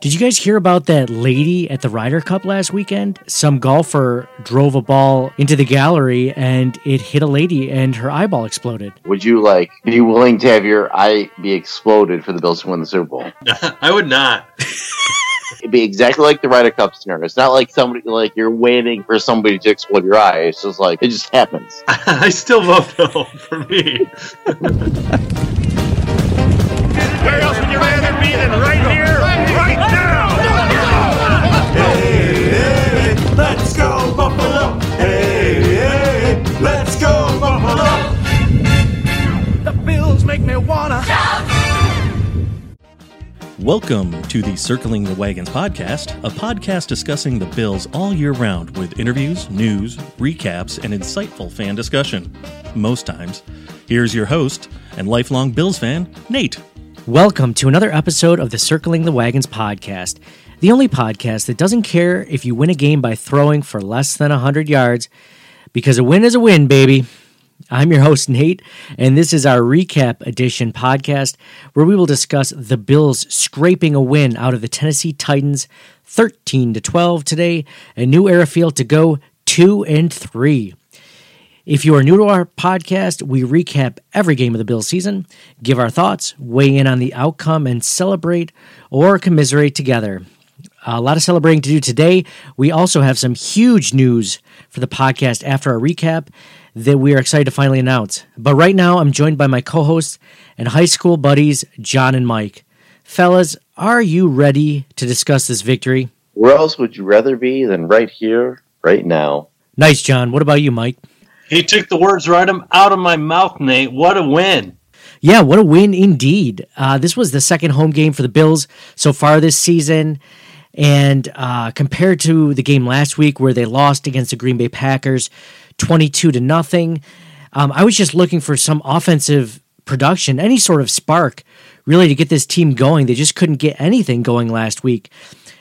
Did you guys hear about that lady at the Ryder Cup last weekend? Some golfer drove a ball into the gallery and it hit a lady and her eyeball exploded. Would you like be willing to have your eye be exploded for the Bills to win the Super Bowl? I would not. It'd be exactly like the Ryder Cup scenario. It's not like somebody like you're waiting for somebody to explode your eye. It's just like it just happens. I still vote no for me. Where else would you rather be than right right let's go Buffalo! Hey, hey, let's go Buffalo! The Bills make me wanna. Welcome to the Circling the Wagons podcast, a podcast discussing the Bills all year round with interviews, news, recaps, and insightful fan discussion. Most times. Here's your host and lifelong Bills fan, Nate. Welcome to another episode of the Circling the Wagons podcast, the only podcast that doesn't care if you win a game by throwing for less than 100 yards, because a win is a win, baby. I'm your host, Nate, and this is our recap edition podcast where we will discuss the Bills scraping a win out of the Tennessee Titans 13 to 12 today, a New Era Field to go 2 and 3. If you are new to our podcast, we recap every game of the Bills season, give our thoughts, weigh in on the outcome, and celebrate or commiserate together. A lot of celebrating to do today. We also have some huge news for the podcast after our recap that we are excited to finally announce. But right now, I'm joined by my co hosts and high school buddies, John and Mike. Fellas, are you ready to discuss this victory? Where else would you rather be than right here, right now? Nice, John. What about you, Mike? He took the words right out of my mouth, Nate. What a win. Yeah, what a win indeed. Uh, this was the second home game for the Bills so far this season. And uh, compared to the game last week where they lost against the Green Bay Packers 22 to nothing, um, I was just looking for some offensive production, any sort of spark, really, to get this team going. They just couldn't get anything going last week.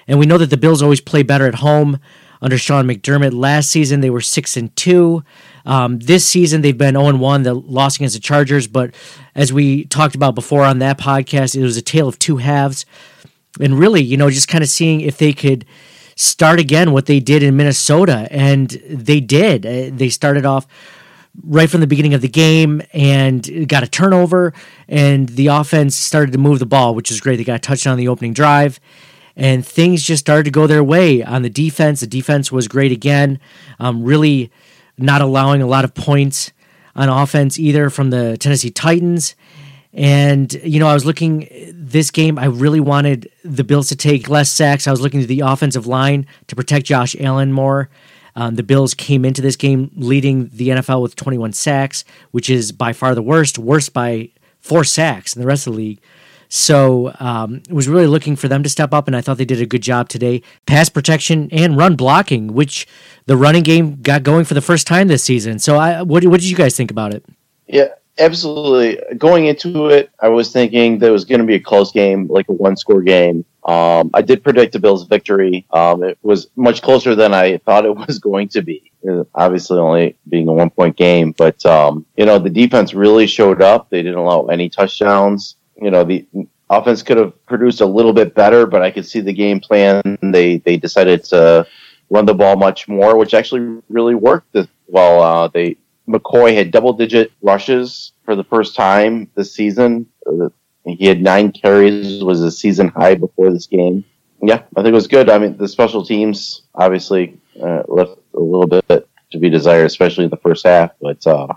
And we know that the Bills always play better at home under Sean McDermott. Last season, they were 6 and 2. Um, this season, they've been 0 1, the loss against the Chargers. But as we talked about before on that podcast, it was a tale of two halves. And really, you know, just kind of seeing if they could start again what they did in Minnesota. And they did. Uh, They started off right from the beginning of the game and got a turnover, and the offense started to move the ball, which is great. They got a touchdown on the opening drive. And things just started to go their way on the defense. The defense was great again, um, really not allowing a lot of points on offense either from the Tennessee Titans. And, you know, I was looking this game, I really wanted the Bills to take less sacks. I was looking to the offensive line to protect Josh Allen more. Um, the Bills came into this game leading the NFL with 21 sacks, which is by far the worst, worst by four sacks in the rest of the league. So um, was really looking for them to step up, and I thought they did a good job today. Pass protection and run blocking, which the running game got going for the first time this season. So, I what, what did you guys think about it? Yeah, absolutely. Going into it, I was thinking that it was going to be a close game, like a one score game. Um, I did predict the Bills' victory. Um, it was much closer than I thought it was going to be. Obviously, only being a one point game, but um, you know the defense really showed up. They didn't allow any touchdowns. You know the offense could have produced a little bit better, but I could see the game plan. They they decided to run the ball much more, which actually really worked. While uh, they McCoy had double digit rushes for the first time this season. Uh, He had nine carries, was a season high before this game. Yeah, I think it was good. I mean, the special teams obviously uh, left a little bit to be desired, especially in the first half. But uh,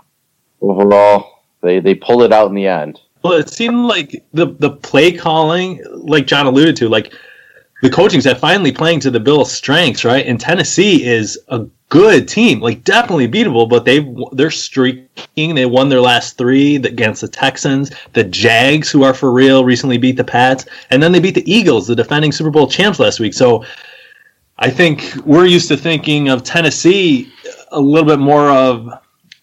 overall, they they pulled it out in the end. Well, it seemed like the the play calling, like John alluded to, like the coaching staff finally playing to the Bills' strengths, right? And Tennessee is a good team, like definitely beatable, but they they're streaking. They won their last three against the Texans, the Jags, who are for real, recently beat the Pats, and then they beat the Eagles, the defending Super Bowl champs last week. So I think we're used to thinking of Tennessee a little bit more of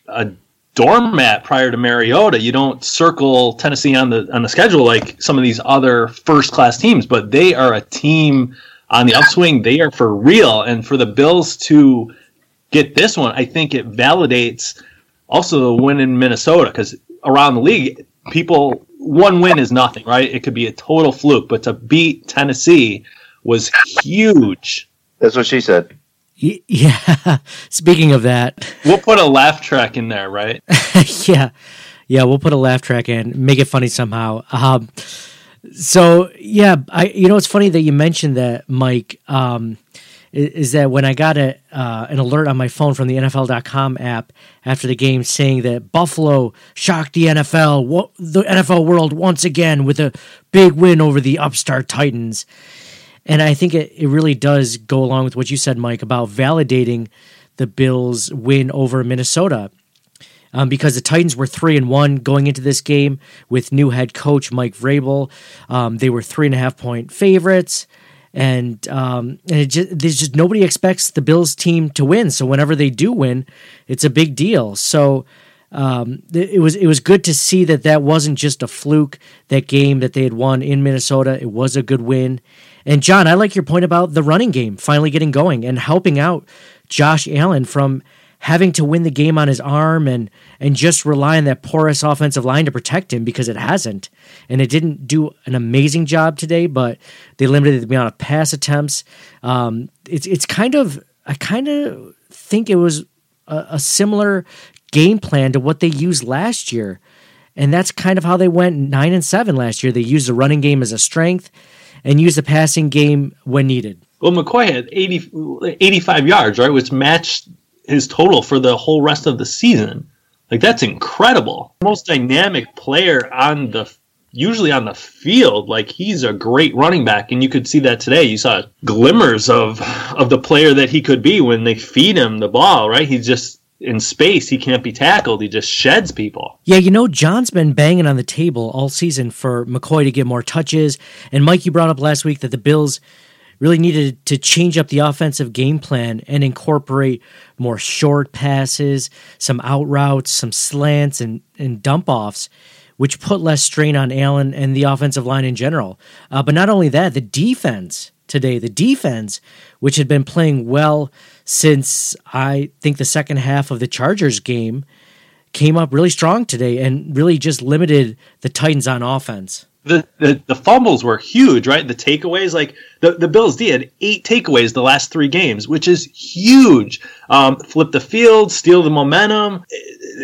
a doormat prior to Mariota. You don't circle Tennessee on the on the schedule like some of these other first class teams, but they are a team on the upswing. They are for real, and for the Bills to get this one, I think it validates also the win in Minnesota because around the league, people one win is nothing, right? It could be a total fluke, but to beat Tennessee was huge. That's what she said. Yeah. Speaking of that, We'll put a laugh track in there, right? yeah, yeah, we'll put a laugh track in, make it funny somehow. Um, so yeah, I you know it's funny that you mentioned that, Mike. Um, is that when I got a uh, an alert on my phone from the NFL.com app after the game saying that Buffalo shocked the NFL, the NFL world once again with a big win over the upstart Titans. And I think it, it really does go along with what you said, Mike, about validating the Bills' win over Minnesota. Um, because the Titans were three and one going into this game with new head coach Mike Vrabel. Um, they were three and a half point favorites, and um, and it just, there's just nobody expects the Bills team to win. So whenever they do win, it's a big deal. So um, it was it was good to see that that wasn't just a fluke. That game that they had won in Minnesota, it was a good win. And John, I like your point about the running game finally getting going and helping out Josh Allen from having to win the game on his arm and and just rely on that porous offensive line to protect him because it hasn't. And it didn't do an amazing job today, but they limited the amount of pass attempts. Um, it's it's kind of I kind of think it was a, a similar game plan to what they used last year. And that's kind of how they went nine and seven last year. They used the running game as a strength and use the passing game when needed. Well, McCoy had 80, 85 yards, right, which matched his total for the whole rest of the season. Like that's incredible. Most dynamic player on the usually on the field. Like he's a great running back, and you could see that today. You saw glimmers of of the player that he could be when they feed him the ball. Right, he's just in space. He can't be tackled. He just sheds people. Yeah, you know, John's been banging on the table all season for McCoy to get more touches. And Mike, you brought up last week that the Bills really needed to change up the offensive game plan and incorporate more short passes, some out routes, some slants, and, and dump offs, which put less strain on Allen and the offensive line in general. Uh, but not only that, the defense today, the defense, which had been playing well since I think the second half of the Chargers game, came up really strong today and really just limited the Titans on offense. The, the the fumbles were huge, right? The takeaways, like the, the Bills did eight takeaways the last three games, which is huge. Um, flip the field, steal the momentum.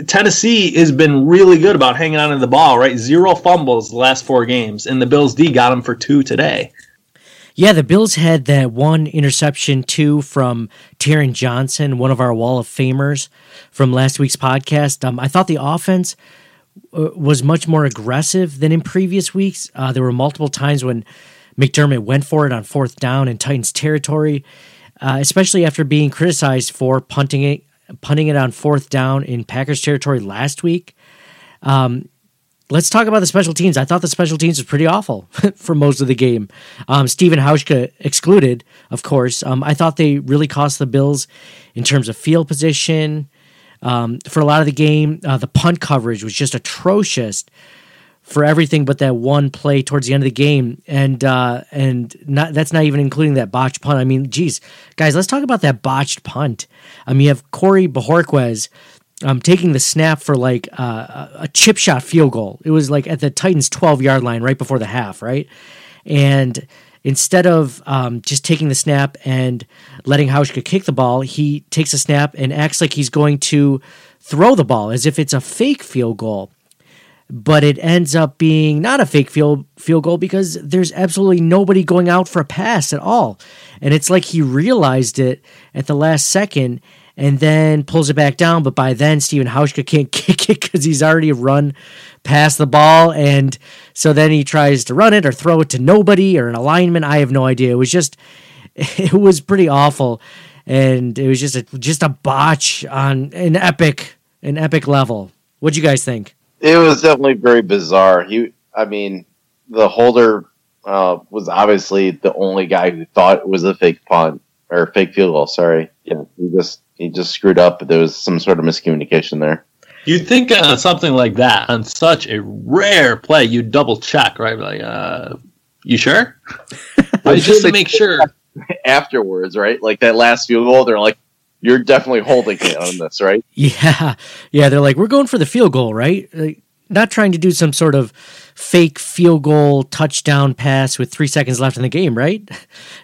Tennessee has been really good about hanging on to the ball, right? Zero fumbles the last four games, and the Bills D got them for two today. Yeah, the Bills had that one interception too from Taron Johnson, one of our Wall of Famers from last week's podcast. Um, I thought the offense uh, was much more aggressive than in previous weeks. Uh, there were multiple times when McDermott went for it on fourth down in Titans territory, uh, especially after being criticized for punting it, punting it on fourth down in Packers territory last week. Um, let's talk about the special teams. I thought the special teams was pretty awful for most of the game. Um, Stephen Hauschka excluded, of course. Um, I thought they really cost the Bills in terms of field position. Um, for a lot of the game, uh, the punt coverage was just atrocious for everything but that one play towards the end of the game, and uh, and not that's not even including that botched punt. I mean, geez, guys, let's talk about that botched punt. Um, you have Corey Bojorquez um, taking the snap for like uh, a chip shot field goal. It was like at the Titans' 12 yard line right before the half, right? And instead of um, just taking the snap and letting Hauschka kick the ball, he takes a snap and acts like he's going to throw the ball as if it's a fake field goal. but it ends up being not a fake field field goal because there's absolutely nobody going out for a pass at all. And it's like he realized it at the last second and then pulls it back down. But by then, Stephen Hauschka can't kick it because he's already run past the ball. And so then he tries to run it or throw it to nobody or an alignment. I have no idea. It was just, it was pretty awful. And it was just a, just a botch on an epic, an epic level. What'd you guys think? It was definitely very bizarre. He, I mean, the holder uh, was obviously the only guy who thought it was a fake punt or fake field goal. Sorry, yeah, he just he just screwed up. There was some sort of miscommunication there. You'd think uh, something like that on such a rare play, you'd double check, right? Like, uh, you sure? Like, just to make sure. Afterwards, right? Like that last field goal, they're like, "You're definitely holding it on this, right?" Yeah, yeah. They're like, we're going for the field goal, right? Like, not trying to do some sort of fake field goal touchdown pass with three seconds left in the game, right?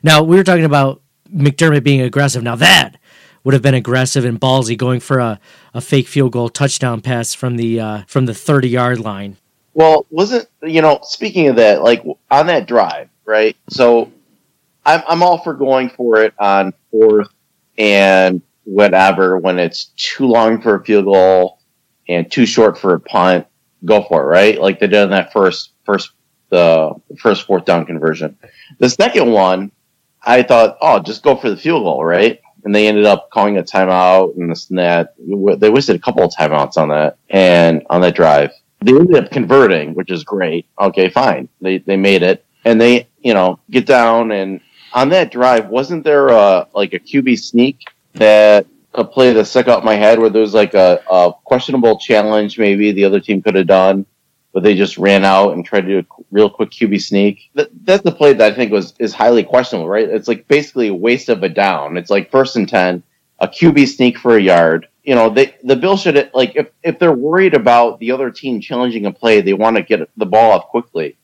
Now we were talking about McDermott being aggressive. Now that would have been aggressive and ballsy, going for a, a fake field goal touchdown pass from the uh, from the thirty yard line. Well, wasn't you know? Speaking of that, like on that drive, right? So, I'm I'm all for going for it on fourth and whatever when it's too long for a field goal and too short for a punt. Go for it, right? Like they did in that first first the first fourth down conversion. The second one, I thought, oh, just go for the field goal, right? And they ended up calling a timeout and this and that. They wasted a couple of timeouts on that and on that drive. They ended up converting, which is great. Okay, fine. They they made it, and they you know get down and on that drive, wasn't there a like a QB sneak that a play that stuck out my head where there was like a, a questionable challenge maybe the other team could have done, but they just ran out and tried to do a real quick QB sneak. That, that's the play that I think was is highly questionable, right? It's like basically a waste of a down. It's like first and ten, a QB sneak for a yard. You know, they the Bill should like if if they're worried about the other team challenging a play, they want to get the ball off quickly.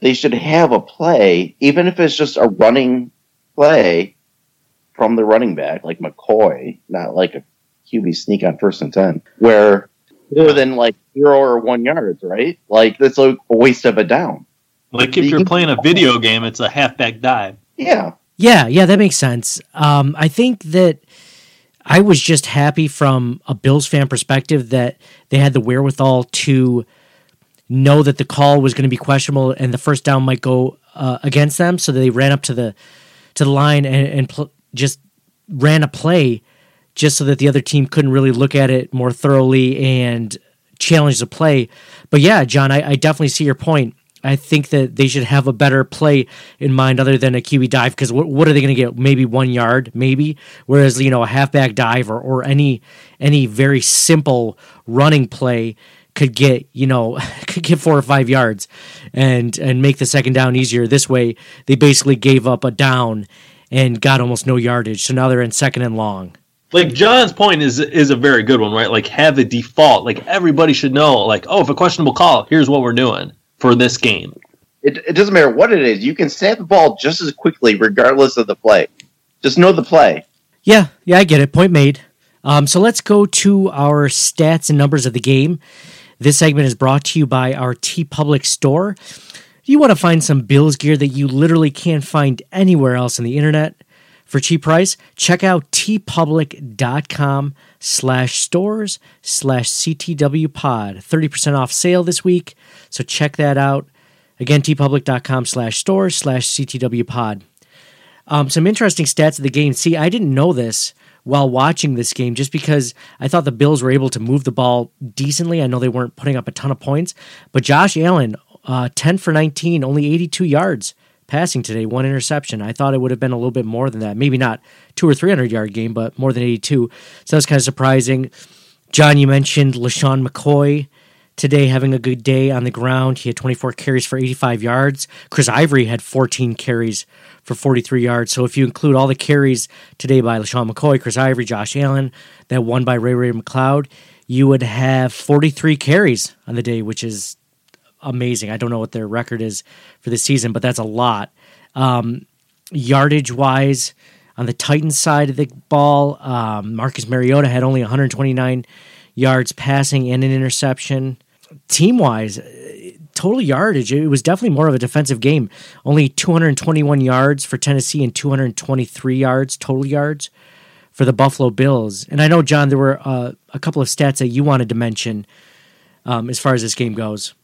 They should have a play, even if it's just a running play from the running back, like McCoy, not like a QB sneak on first and ten, where more than like zero or one yards, right? Like that's a waste of a down. Like if you're playing a video game, it's a halfback dive. Yeah, Yeah, yeah, that makes sense. Um, I think that I was just happy from a Bills fan perspective that they had the wherewithal to know that the call was going to be questionable and the first down might go uh, against them, so they ran up to the to the line and, and pl- just ran a play just so that the other team couldn't really look at it more thoroughly and challenge the play. But yeah, John, I, I definitely see your point. I think that they should have a better play in mind other than a QB dive because what, what are they going to get? Maybe one yard, maybe. Whereas you know a halfback dive or, or any any very simple running play could get you know could get four or five yards and and make the second down easier. This way, they basically gave up a down and got almost no yardage. So now they're in second and long. Like John's point is is a very good one, right? Like have a default. Like everybody should know. Like oh, if a questionable call, here's what we're doing for this game. it, it doesn't matter what it is. You can snap the ball just as quickly, regardless of the play. Just know the play. Yeah, yeah, I get it. Point made. Um, so let's go to our stats and numbers of the game. This segment is brought to you by our TeePublic store. You want to find some Bills gear that you literally can't find anywhere else on the internet for cheap price? Check out teepublic.com slash stores slash CTW pod. 30% off sale this week. So check that out. Again, teepublic.com slash stores slash CTW pod. Um, some interesting stats of the game. See, I didn't know this while watching this game just because I thought the Bills were able to move the ball decently. I know they weren't putting up a ton of points, but Josh Allen, uh, 10 for 19, only 82 yards passing today, one interception. I thought it would have been a little bit more than that. Maybe not two or 300 yard game, but more than 82. So that's kind of surprising. John, you mentioned LeSean McCoy today having a good day on the ground. He had 24 carries for 85 yards. Chris Ivory had 14 carries for 43 yards. So if you include all the carries today by LeSean McCoy, Chris Ivory, Josh Allen, that one by Ray-Ray McCloud, you would have 43 carries on the day, which is amazing. I don't know what their record is for this season, but that's a lot. Um, yardage wise, on the Titans side of the ball, um, Marcus Mariota had only 129 yards passing and an interception. team wise, total yardage, it was definitely more of a defensive game. Only 221 yards for Tennessee and 223 yards total yards for the Buffalo Bills. And I know, John, there were uh, a couple of stats that you wanted to mention um, as far as this game goes.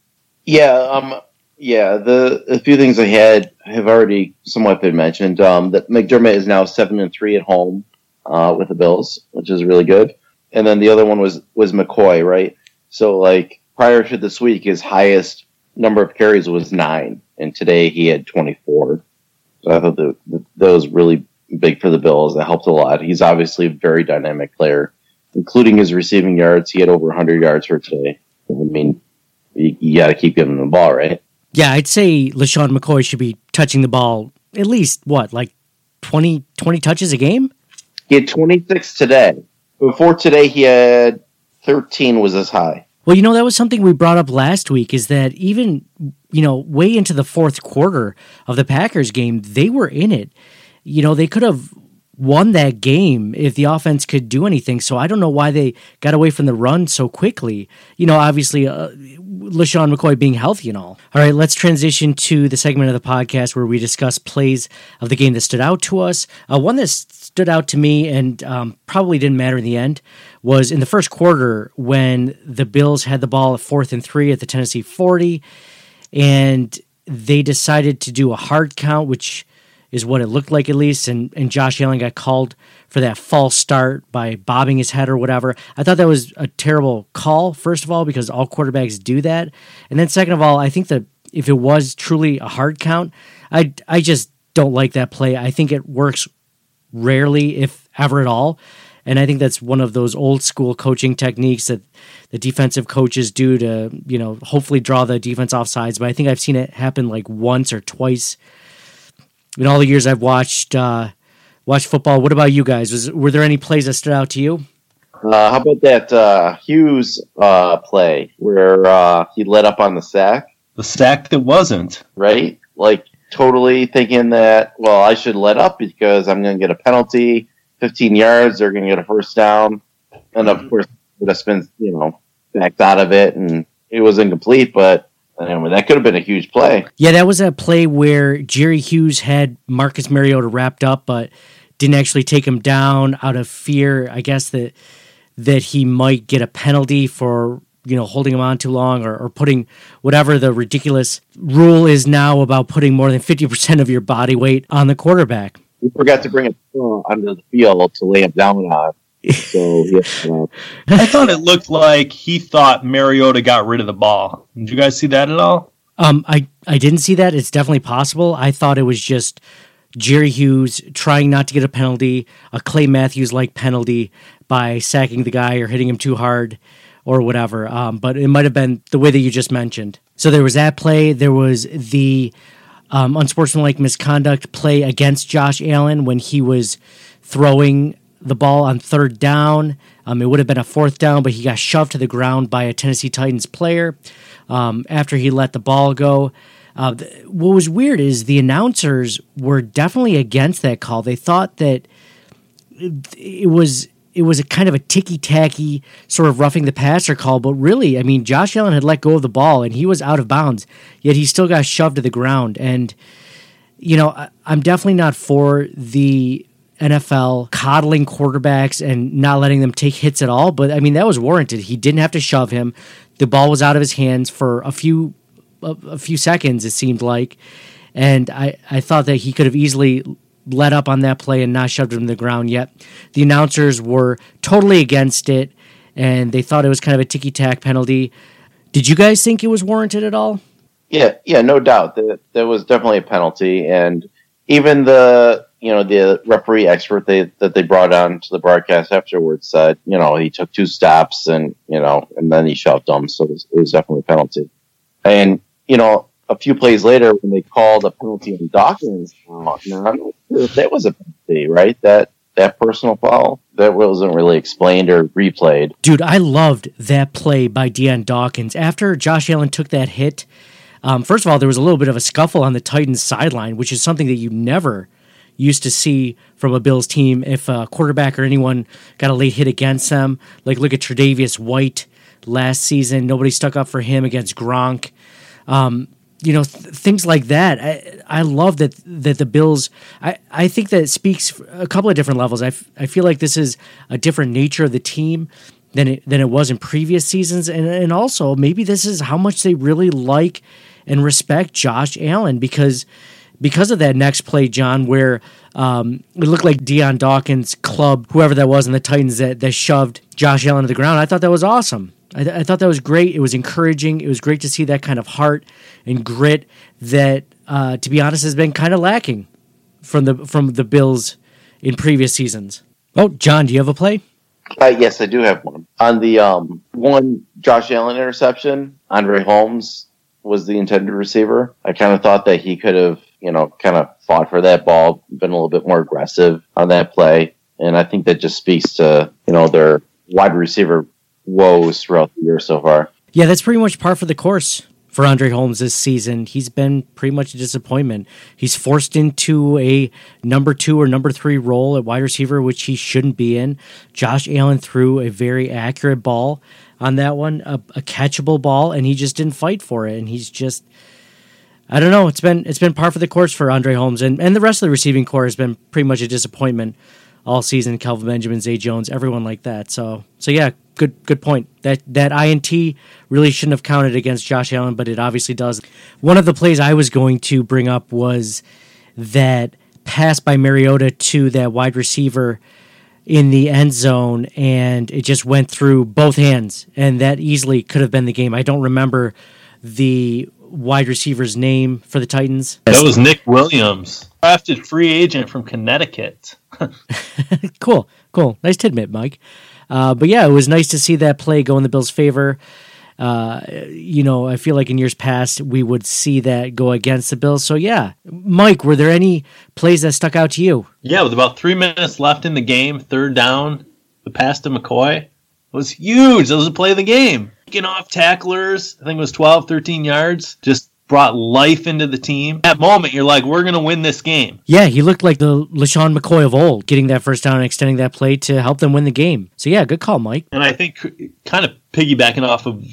Yeah, um, yeah. The a few things I had have already somewhat been mentioned. Um, that McDermott is now seven and three at home uh, with the Bills, which is really good. And then the other one was was McCoy, right? So like prior to this week, his highest number of carries was nine, and today he had twenty four. So I thought that, really big for the Bills. That helped a lot. He's obviously a very dynamic player, including his receiving yards. He had over 100 yards for today. I mean, you, you got to keep giving him the ball, right? Yeah, I'd say LeSean McCoy should be touching the ball at least, what, like 20, 20 touches a game? He had 26 today. Before today, he had 13 was as high. Well, you know, that was something we brought up last week is that even, you know, way into the fourth quarter of the Packers game, they were in it. You know, they could have won that game if the offense could do anything. So I don't know why they got away from the run so quickly. You know, obviously, uh, LeSean McCoy being healthy and all. All right, let's transition to the segment of the podcast where we discuss plays of the game that stood out to us. Uh, one that stood out to me and um, probably didn't matter in the end was in the first quarter when the Bills had the ball at fourth and three at the Tennessee 40, and they decided to do a hard count, which is what it looked like at least. And, and Josh Allen got called for that false start by bobbing his head or whatever. I thought that was a terrible call, first of all, because all quarterbacks do that. And then second of all, I think that if it was truly a hard count, I, I just don't like that play. I think it works rarely, if ever at all. And I think that's one of those old school coaching techniques that the defensive coaches do to, you know, hopefully draw the defense off sides. But I think I've seen it happen like once or twice in all the years I've watched uh, watched football. What about you guys? Was were there any plays that stood out to you? Uh, how about that uh, Hughes uh, play where uh, he let up on the sack, The sack that wasn't. right? Like totally thinking that, well, I should let up because I'm going to get a penalty, 15 yards, they're going to get a first down. And of course, would have been, you know, backed out of it and it was incomplete, but anyway, that could have been a huge play. Yeah, that was a play where Jerry Hughes had Marcus Mariota wrapped up, but didn't actually take him down out of fear, I guess that that he might get a penalty for you know holding him on too long or, or putting whatever the ridiculous rule is now about putting more than 50% of your body weight on the quarterback We forgot to bring it onto the field to lay him down on. So, yeah, uh, I thought it looked like he thought Mariota got rid of the ball. Did you guys see that at all? Um, I I didn't see that. It's definitely possible. I thought it was just Jerry Hughes trying not to get a penalty, a Clay Matthews like penalty by sacking the guy or hitting him too hard or whatever. Um, but it might have been the way that you just mentioned. So there was that play. There was the um, unsportsmanlike misconduct play against Josh Allen when he was throwing the ball on third down. Um, it would have been a fourth down, but he got shoved to the ground by a Tennessee Titans player um, after he let the ball go. Uh, th- what was weird is the announcers were definitely against that call. They thought that it, was it was a kind of a ticky tacky sort of roughing the passer call, but really, I mean, Josh Allen had let go of the ball and he was out of bounds, yet he still got shoved to the ground. And you know, I, I'm definitely not for the NFL coddling quarterbacks and not letting them take hits at all. But I mean, that was warranted. He didn't have to shove him. The ball was out of his hands for a few a, a few seconds. It seemed like, and I I thought that he could have easily let up on that play and not shoved him to the ground. Yet the announcers were totally against it, and they thought it was kind of a ticky tack penalty. Did you guys think it was warranted at all? yeah, yeah, no doubt that there was definitely a penalty, and even the you know the referee expert they that they brought on to the broadcast afterwards said you know he took two steps and you know and then he shoved him, so it was, it was definitely a penalty. And you know a few plays later when they called a penalty on Dawkins, that was a penalty, right? That that personal foul that wasn't really explained or replayed. Dude, I loved that play by Dion Dawkins. After Josh Allen took that hit, um, first of all, there was a little bit of a scuffle on the Titans sideline, which is something that you never used to see from a Bills team if a quarterback or anyone got a late hit against them. Like, look at Tre'Davious White last season. Nobody stuck up for him against Gronk. Um, you know, th- things like that. I, I love that that the Bills. I, I think that it speaks a couple of different levels. I, f- I feel like this is a different nature of the team than it than it was in previous seasons, and and also maybe this is how much they really like and respect Josh Allen because because of that next play, John, where um, it looked like Dion Dawkins club whoever that was in the Titans that that shoved Josh Allen to the ground. I thought that was awesome. I, th- I thought that was great. It was encouraging. It was great to see that kind of heart and grit that, uh, to be honest, has been kind of lacking from the from the Bills in previous seasons. Oh, John, do you have a play? Uh, yes, I do have one. On the um, one Josh Allen interception, Andre Holmes was the intended receiver. I kind of thought that he could have, you know, kind of fought for that ball, been a little bit more aggressive on that play. And I think that just speaks to, you know, their wide receiver woes throughout the year so far. Yeah, that's pretty much par for the course for Andre Holmes this season. He's been pretty much a disappointment. He's forced into a number two or number three role at wide receiver, which he shouldn't be in. Josh Allen threw a very accurate ball on that one, a, a catchable ball, and he just didn't fight for it. And he's just. I don't know. It's been it's been par for the course for Andre Holmes, and, and the rest of the receiving corps has been pretty much a disappointment all season. Kelvin Benjamin, Zay Jones, everyone like that. So so yeah, good good point. That that INT really shouldn't have counted against Josh Allen, but it obviously does. One of the plays I was going to bring up was that pass by Mariota to that wide receiver in the end zone, and it just went through both hands, and that easily could have been the game. I don't remember the wide receiver's name for the Titans. That was Nick Williams, drafted free agent from Connecticut. cool, cool. Nice tidbit, Mike. Uh, but yeah, it was nice to see that play go in the Bills' favor. Uh, you know, I feel like in years past we would see that go against the Bills. So yeah, Mike, were there any plays that stuck out to you? Yeah, with about three minutes left in the game, third down, the pass to McCoy was huge. That was the play of the game. Picking off tacklers, I think it was 12, 13 yards, just brought life into the team. At that moment, you're like, we're going to win this game. Yeah, he looked like the LeSean McCoy of old, getting that first down and extending that play to help them win the game. So yeah, good call, Mike. And I think kind of piggybacking off of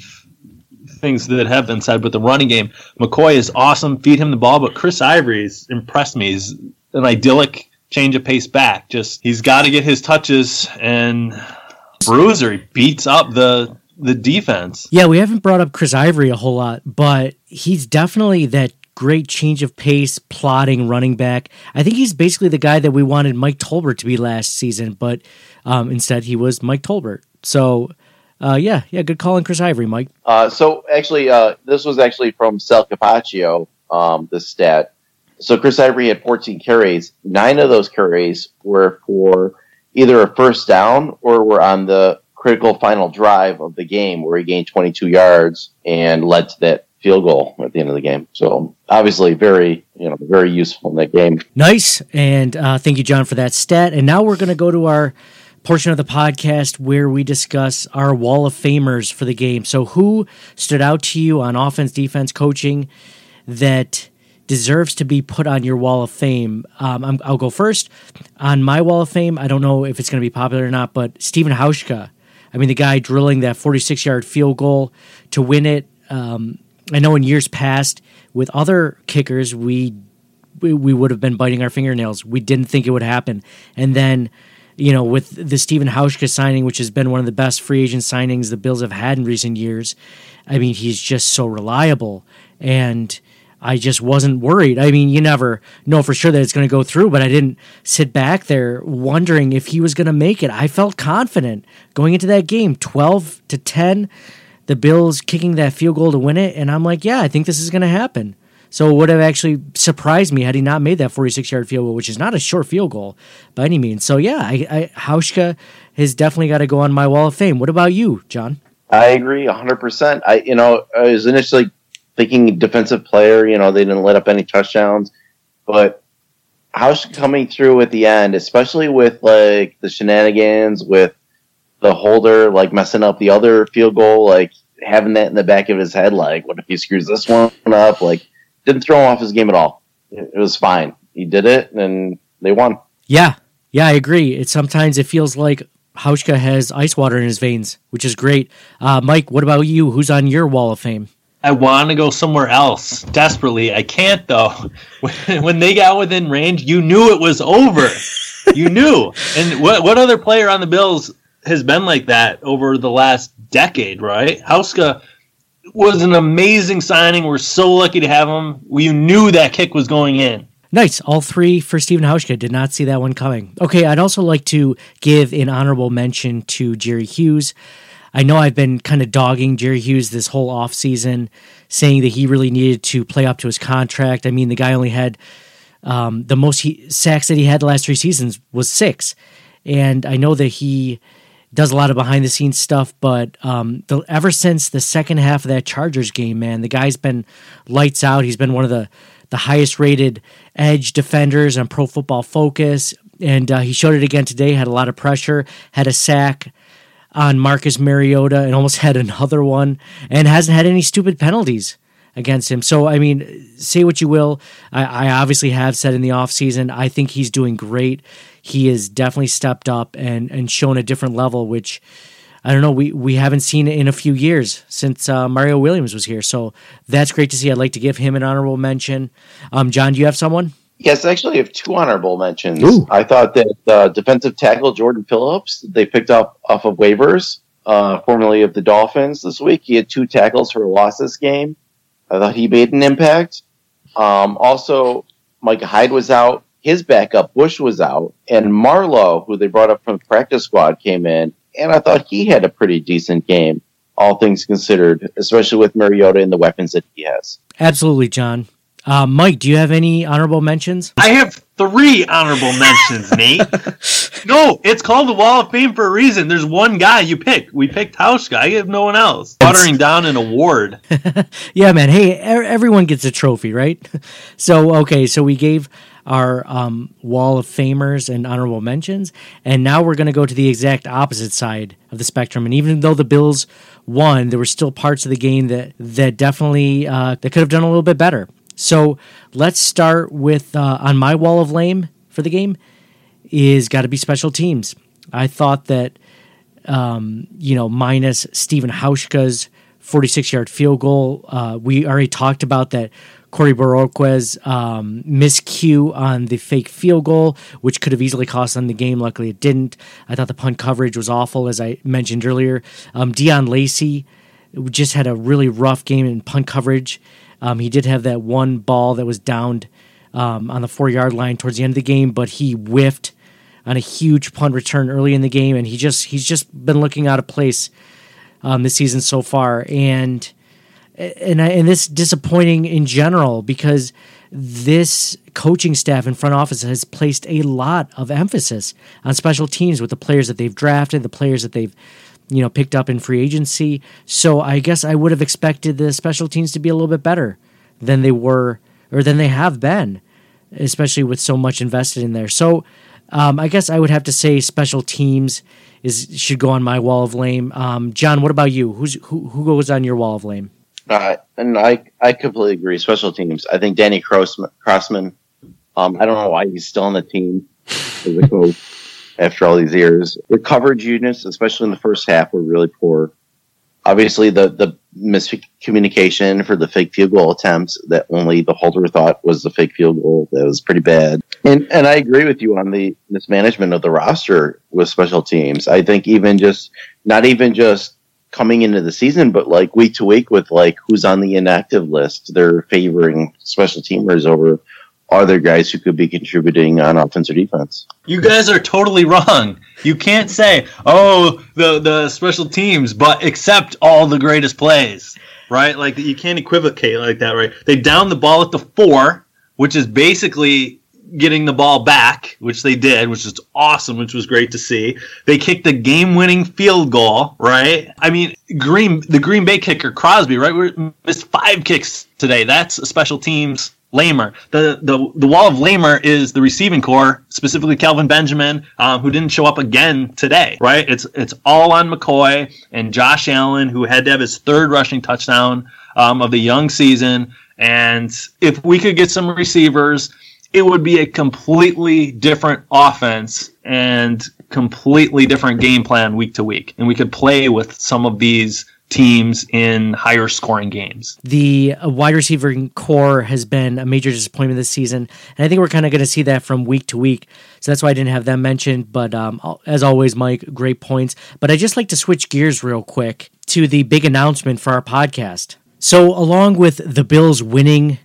things that have been said with the running game, McCoy is awesome. Feed him the ball, but Chris Ivory's impressed me. He's an idyllic change of pace back. Just he's got to get his touches and Bruiser he beats up the the defense. Yeah, we haven't brought up Chris Ivory a whole lot, but he's definitely that great change of pace, plotting running back. I think he's basically the guy that we wanted Mike Tolbert to be last season, but um, instead he was Mike Tolbert. So, uh, yeah, yeah, good call on Chris Ivory, Mike. Uh, so actually, uh, this was actually from Sal Capaccio, um, the stat. So Chris Ivory had 14 carries. Nine of those carries were for either a first down or were on the critical final drive of the game where he gained 22 yards and led to that field goal at the end of the game. So obviously very, you know, very useful in that game. Nice. And uh, thank you, John, for that stat. And now we're going to go to our portion of the podcast where we discuss our wall of famers for the game. So who stood out to you on offense, defense, coaching that deserves to be put on your wall of fame. Um, I'm, I'll go first on my wall of fame. I don't know if it's going to be popular or not, but Stephen Hauschka. I mean, the guy drilling that 46 yard field goal to win it. Um, I know in years past with other kickers, we, we would have been biting our fingernails. We didn't think it would happen, and then. You know, with the Stephen Hauschka signing, which has been one of the best free agent signings the Bills have had in recent years, I mean, he's just so reliable. And I just wasn't worried. I mean, you never know for sure that it's going to go through, but I didn't sit back there wondering if he was going to make it. I felt confident going into that game, 12 to 10, the Bills kicking that field goal to win it, and I'm like, yeah, I think this is going to happen. So it would have actually surprised me had he not made that 46 yard field goal, which is not a short field goal by any means. So yeah, I, I Hauschka has definitely got to go on my wall of fame. What about you, John? I agree 100%. I, you know, I was initially thinking defensive player, you know, they didn't let up any touchdowns, but House coming through at the end, especially with like the shenanigans with the holder, like messing up the other field goal, like having that in the back of his head, like what if he screws this one up? Like didn't throw off his game at all. It, it was fine. He did it and they won. Yeah. Yeah, I agree. It sometimes it feels like Hauschka has ice water in his veins, which is great. Uh, Mike, what about you? Who's on your wall of fame? I want to go somewhere else desperately. I can't though. When, when they got within range, you knew it was over. you knew. And what what other player on the Bills has been like that over the last decade, right? Hauschka was an amazing signing. We're so lucky to have him. You knew that kick was going in. Nice. All three for Stephen Hauschka. Did not see that one coming. Okay, I'd also like to give an honorable mention to Jerry Hughes. I know I've been kind of dogging Jerry Hughes this whole offseason, saying that he really needed to play up to his contract. I mean, the guy only had um, the most he, sacks that he had the last three seasons was six. And I know that he does a lot of behind the scenes stuff, but um, the, ever since the second half of that Chargers game, man, the guy's been lights out. He's been one of the the highest rated edge defenders on Pro Football Focus, and uh, he showed it again today. Had a lot of pressure, had a sack on Marcus Mariota, and almost had another one, and hasn't had any stupid penalties against him. So, I mean, say what you will. I, I obviously have said in the offseason, I think he's doing great. He has definitely stepped up and, and shown a different level, which I don't know, we, we haven't seen in a few years since uh, Mario Williams was here. So that's great to see. I'd like to give him an honorable mention. Um, John, do you have someone? Yes, actually, I have two honorable mentions. Ooh. I thought that uh, defensive tackle Jordan Phillips, they picked up off of waivers, uh, formerly of the Dolphins this week. He had two tackles for a loss this game. I thought he made an impact. Um, also, Micah Hyde was out. His backup, Bush, was out. And Marlowe, who they brought up from the practice squad, came in. And I thought he had a pretty decent game, all things considered, especially with Mariota and the weapons that he has. Absolutely, John. Uh, Mike, do you have any honorable mentions? I have three honorable mentions, Nate. No, it's called the Wall of Fame for a reason. There's one guy you pick. We picked Hauschka. I have no one else. Watering down an award. Yeah, man. Hey, everyone gets a trophy, right? So, okay, so we gave our um, wall of famers and honorable mentions, and now we're going to go to the exact opposite side of the spectrum. And even though the Bills won, there were still parts of the game that that definitely uh, that could have done a little bit better. So let's start with uh, on my wall of lame for the game is got to be special teams. I thought that um, you know, minus Stephen Hauschka's 46 yard field goal. Uh, we already talked about that Corey Bojorquez um, miscue on the fake field goal, which could have easily cost them the game. Luckily, it didn't. I thought the punt coverage was awful, as I mentioned earlier. Um, Deon Lacey just had a really rough game in punt coverage. Um, he did have that one ball that was downed um, on the four yard line towards the end of the game, but he whiffed on a huge punt return early in the game, and he just he's just been looking out of place um, this season so far, and and I, and this disappointing in general because this coaching staff and front office has placed a lot of emphasis on special teams with the players that they've drafted, the players that they've you know picked up in free agency. So I guess I would have expected the special teams to be a little bit better than they were or than they have been, especially with so much invested in there. So um, I guess I would have to say special teams is should go on my wall of lame. Um, John, what about you? Who's who, who goes on your wall of lame? Uh, and I, I completely agree. Special teams. I think Danny Crossman, Crossman um, I don't know why he's still on the team after all these years. The coverage units, especially in the first half, were really poor. Obviously, the, the miscommunication for the fake field goal attempts that only the holder thought was the fake field goal, that was pretty bad. And, and I agree with you on the mismanagement of the roster with special teams. I think even just, not even just coming into the season, but like week to week with like who's on the inactive list, they're favoring special teamers over other guys who could be contributing on offense or defense. You guys are totally wrong. You can't say, "Oh, the the special teams," but accept all the greatest plays, right? Like you can't equivocate like that, right? They down the ball at the four, which is basically getting the ball back, which they did, which is awesome, which was great to see. They kicked the game-winning field goal, right? I mean, Green the Green Bay kicker Crosby, right? We missed five kicks today. That's a special teams lamer. The the the wall of lamer is the receiving corps, specifically Kelvin Benjamin, um, who didn't show up again today. Right? It's it's all on McCoy and Josh Allen, who had to have his third rushing touchdown um, of the young season. And if we could get some receivers, it would be a completely different offense. And completely different game plan week to week, and we could play with some of these teams in higher scoring games. The wide receiver corps has been a major disappointment this season, and I think we're kind of going to see that from week to week. So that's why I didn't have them mentioned. But um, as always, Mike, great points. But I just like to switch gears real quick to the big announcement for our podcast. So, along with the Bills winning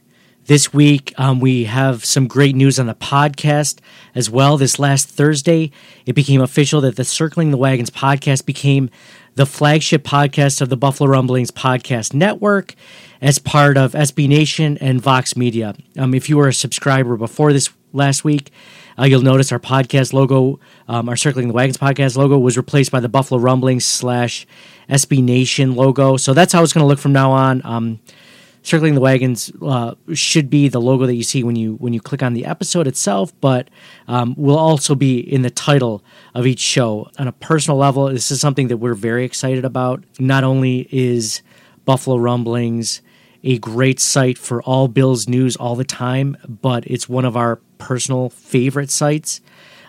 this week, um, we have some great news on the podcast as well. This last Thursday, it became official that the Circling the Wagons podcast became the flagship podcast of the Buffalo Rumblings Podcast Network as part of SB Nation and Vox Media. Um, if you were a subscriber before this last week, uh, you'll notice our podcast logo, um, our Circling the Wagons podcast logo, was replaced by the Buffalo Rumblings slash SB Nation logo. So that's how it's going to look from now on. Circling the wagons uh, should be the logo that you see when you when you click on the episode itself but um, will also be in the title of each show. On a personal level this is something that we're very excited about. Not only is buffalo rumblings a great site for all bills news all the time but it's one of our personal favorite sites.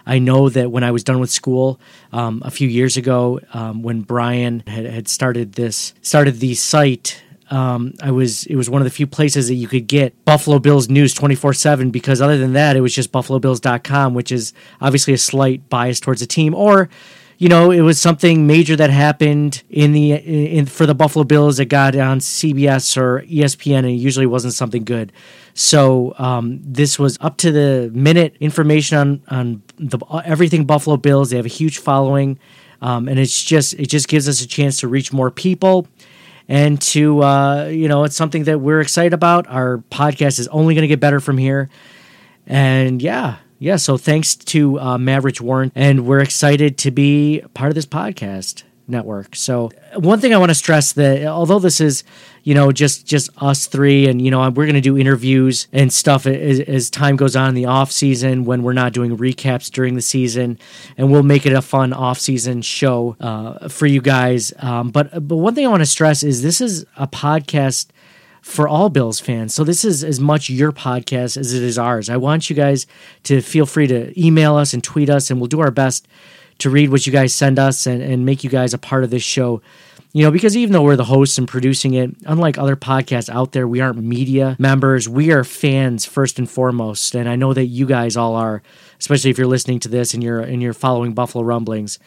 I know that when I was done with school um, a few years ago, um, when Brian had, had started this started the site um, I was it was one of the few places that you could get Buffalo Bills news 24/7 because other than that it was just buffalobills.com which is obviously a slight bias towards the team or you know it was something major that happened in the in for the Buffalo Bills that got on CBS or ESPN and it usually wasn't something good. So um, this was up to the minute information on on the everything Buffalo Bills. They have a huge following. Um, and it's just it just gives us a chance to reach more people and to uh, you know it's something that we're excited about. Our podcast is only going to get better from here. And yeah yeah so thanks to uh, warren and we're excited to be part of this podcast network so one thing i want to stress that although this is you know just just us three and you know we're going to do interviews and stuff as, as, time goes on in the off season when we're not doing recaps during the season and we'll make it a fun off season show uh, for you guys um, but but one thing i want to stress is this is a podcast for all Bills fans. So this is as much your podcast as it is ours. I want you guys to feel free to email us and tweet us, and we'll do our best to read what you guys send us and, and make you guys a part of this show you know, because even though we're the hosts and producing it, unlike other podcasts out there, we aren't media members. We are fans first and foremost, and I know that you guys all are, especially if you're listening to this and you're and you're following Buffalo Rumblings.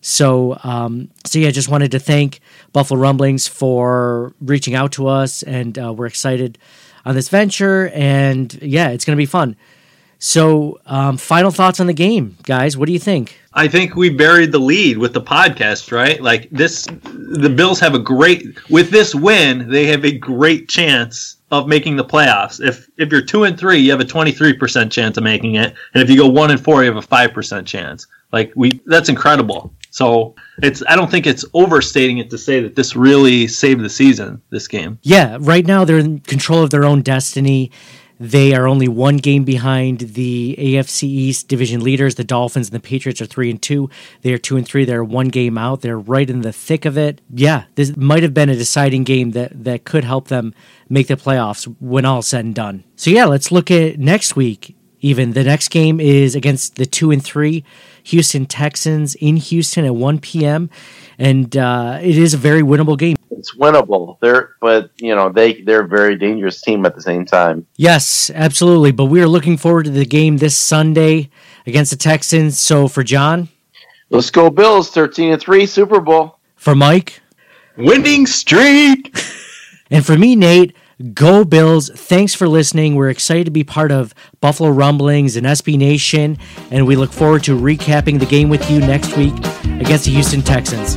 So, um, so yeah, just wanted to thank Buffalo Rumblings for reaching out to us, and uh, we're excited on this venture. And yeah, it's going to be fun. So, um, final thoughts on the game, guys. What do you think? I think we buried the lead with the podcast, right? Like this, the Bills have a great with this win, they have a great chance of making the playoffs. If if you're two and three, you have a 23 percent chance of making it, and if you go one and four, you have a five percent chance. Like we, that's incredible. So it's I don't think it's overstating it to say that this really saved the season. This game. Yeah, right now they're in control of their own destiny. They are only one game behind the AFC East division leaders. The Dolphins and the Patriots are three and two. They are two and three. They're one game out. They're right in the thick of it. Yeah, this might have been a deciding game that that could help them make the playoffs when all said and done. So yeah, let's look at next week. Even the next game is against the two and three Houston Texans in Houston at one p.m. and uh, it is a very winnable game it's winnable. They're but you know they they're a very dangerous team at the same time. Yes, absolutely. But we are looking forward to the game this Sunday against the Texans. So for John, let's go Bills, thirteen and three Super Bowl. For Mike, winning streak. and for me, Nate. Go Bills. Thanks for listening. We're excited to be part of Buffalo Rumblings and SB Nation, and we look forward to recapping the game with you next week against the Houston Texans.